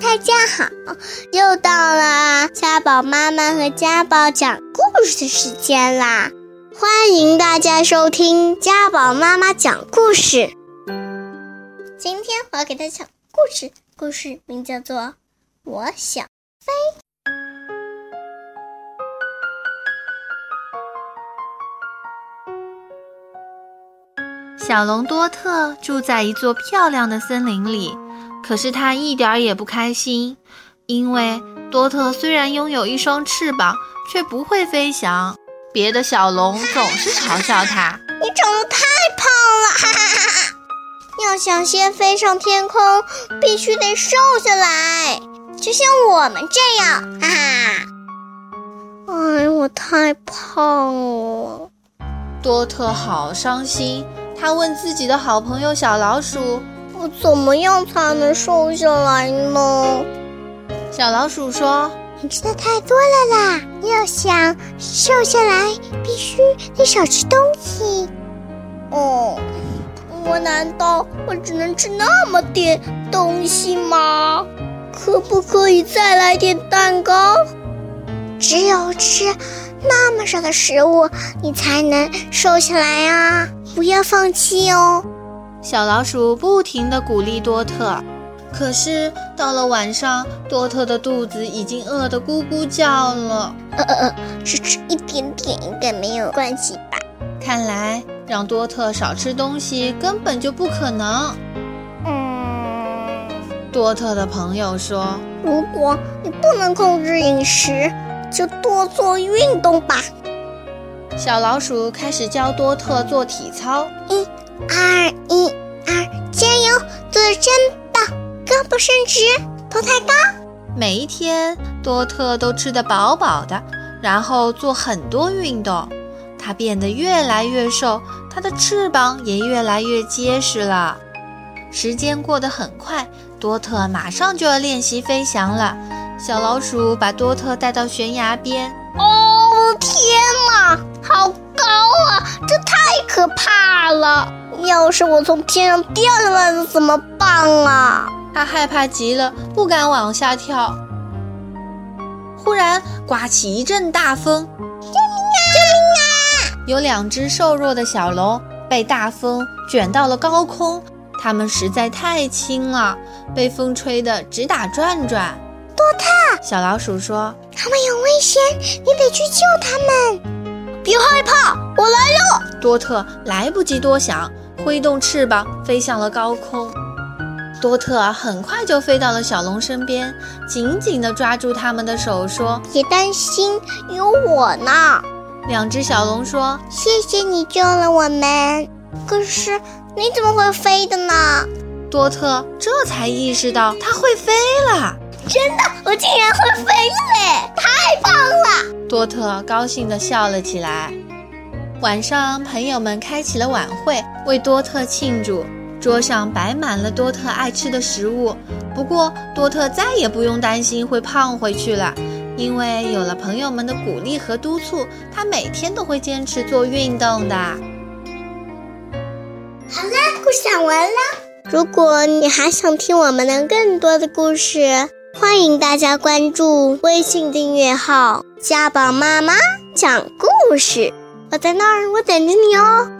大家好，又到了家宝妈妈和家宝讲故事的时间啦！欢迎大家收听家宝妈妈讲故事。今天我要给大家讲故事，故事名叫做《我想飞》。小龙多特住在一座漂亮的森林里。可是他一点也不开心，因为多特虽然拥有一双翅膀，却不会飞翔。别的小龙总是嘲笑他：“你长得太胖了，哈哈哈哈！要想先飞上天空，必须得瘦下来，就像我们这样，哈哈！”哎，我太胖了，多特好伤心。他问自己的好朋友小老鼠。我怎么样才能瘦下来呢？小老鼠说：“你吃的太多了啦！要想瘦下来，必须得少吃东西。”哦，我难道我只能吃那么点东西吗？可不可以再来点蛋糕？只有吃那么少的食物，你才能瘦下来啊！不要放弃哦。小老鼠不停地鼓励多特，可是到了晚上，多特的肚子已经饿得咕咕叫了。呃呃呃，只吃一点点应该没有关系吧？看来让多特少吃东西根本就不可能。嗯，多特的朋友说：“如果你不能控制饮食，就多做运动吧。”小老鼠开始教多特做体操。一。二一二，加油！做的真棒，胳膊伸直，头抬高。每一天，多特都吃得饱饱的，然后做很多运动。它变得越来越瘦，它的翅膀也越来越结实了。时间过得很快，多特马上就要练习飞翔了。小老鼠把多特带到悬崖边。哦，天哪，好高啊！这太可怕了。要是我从天上掉下来了怎么办啊？他害怕极了，不敢往下跳。忽然刮起一阵大风，救命啊！救命啊！有两只瘦弱的小龙被大风卷到了高空，它们实在太轻了，被风吹得直打转转。多特，小老鼠说：“他们有危险，你得去救他们。别害怕，我来了。”多特来不及多想。挥动翅膀飞向了高空，多特很快就飞到了小龙身边，紧紧地抓住他们的手，说：“别担心，有我呢。”两只小龙说：“谢谢你救了我们。”可是你怎么会飞的呢？多特这才意识到他会飞了。真的，我竟然会飞嘞！多特高兴地笑了起来。晚上，朋友们开起了晚会，为多特庆祝。桌上摆满了多特爱吃的食物。不过，多特再也不用担心会胖回去了，因为有了朋友们的鼓励和督促，他每天都会坚持做运动的。好啦，故事讲完了。如果你还想听我们的更多的故事，欢迎大家关注微信订阅号“家宝妈妈讲故事”。我在那儿，我等着你哦。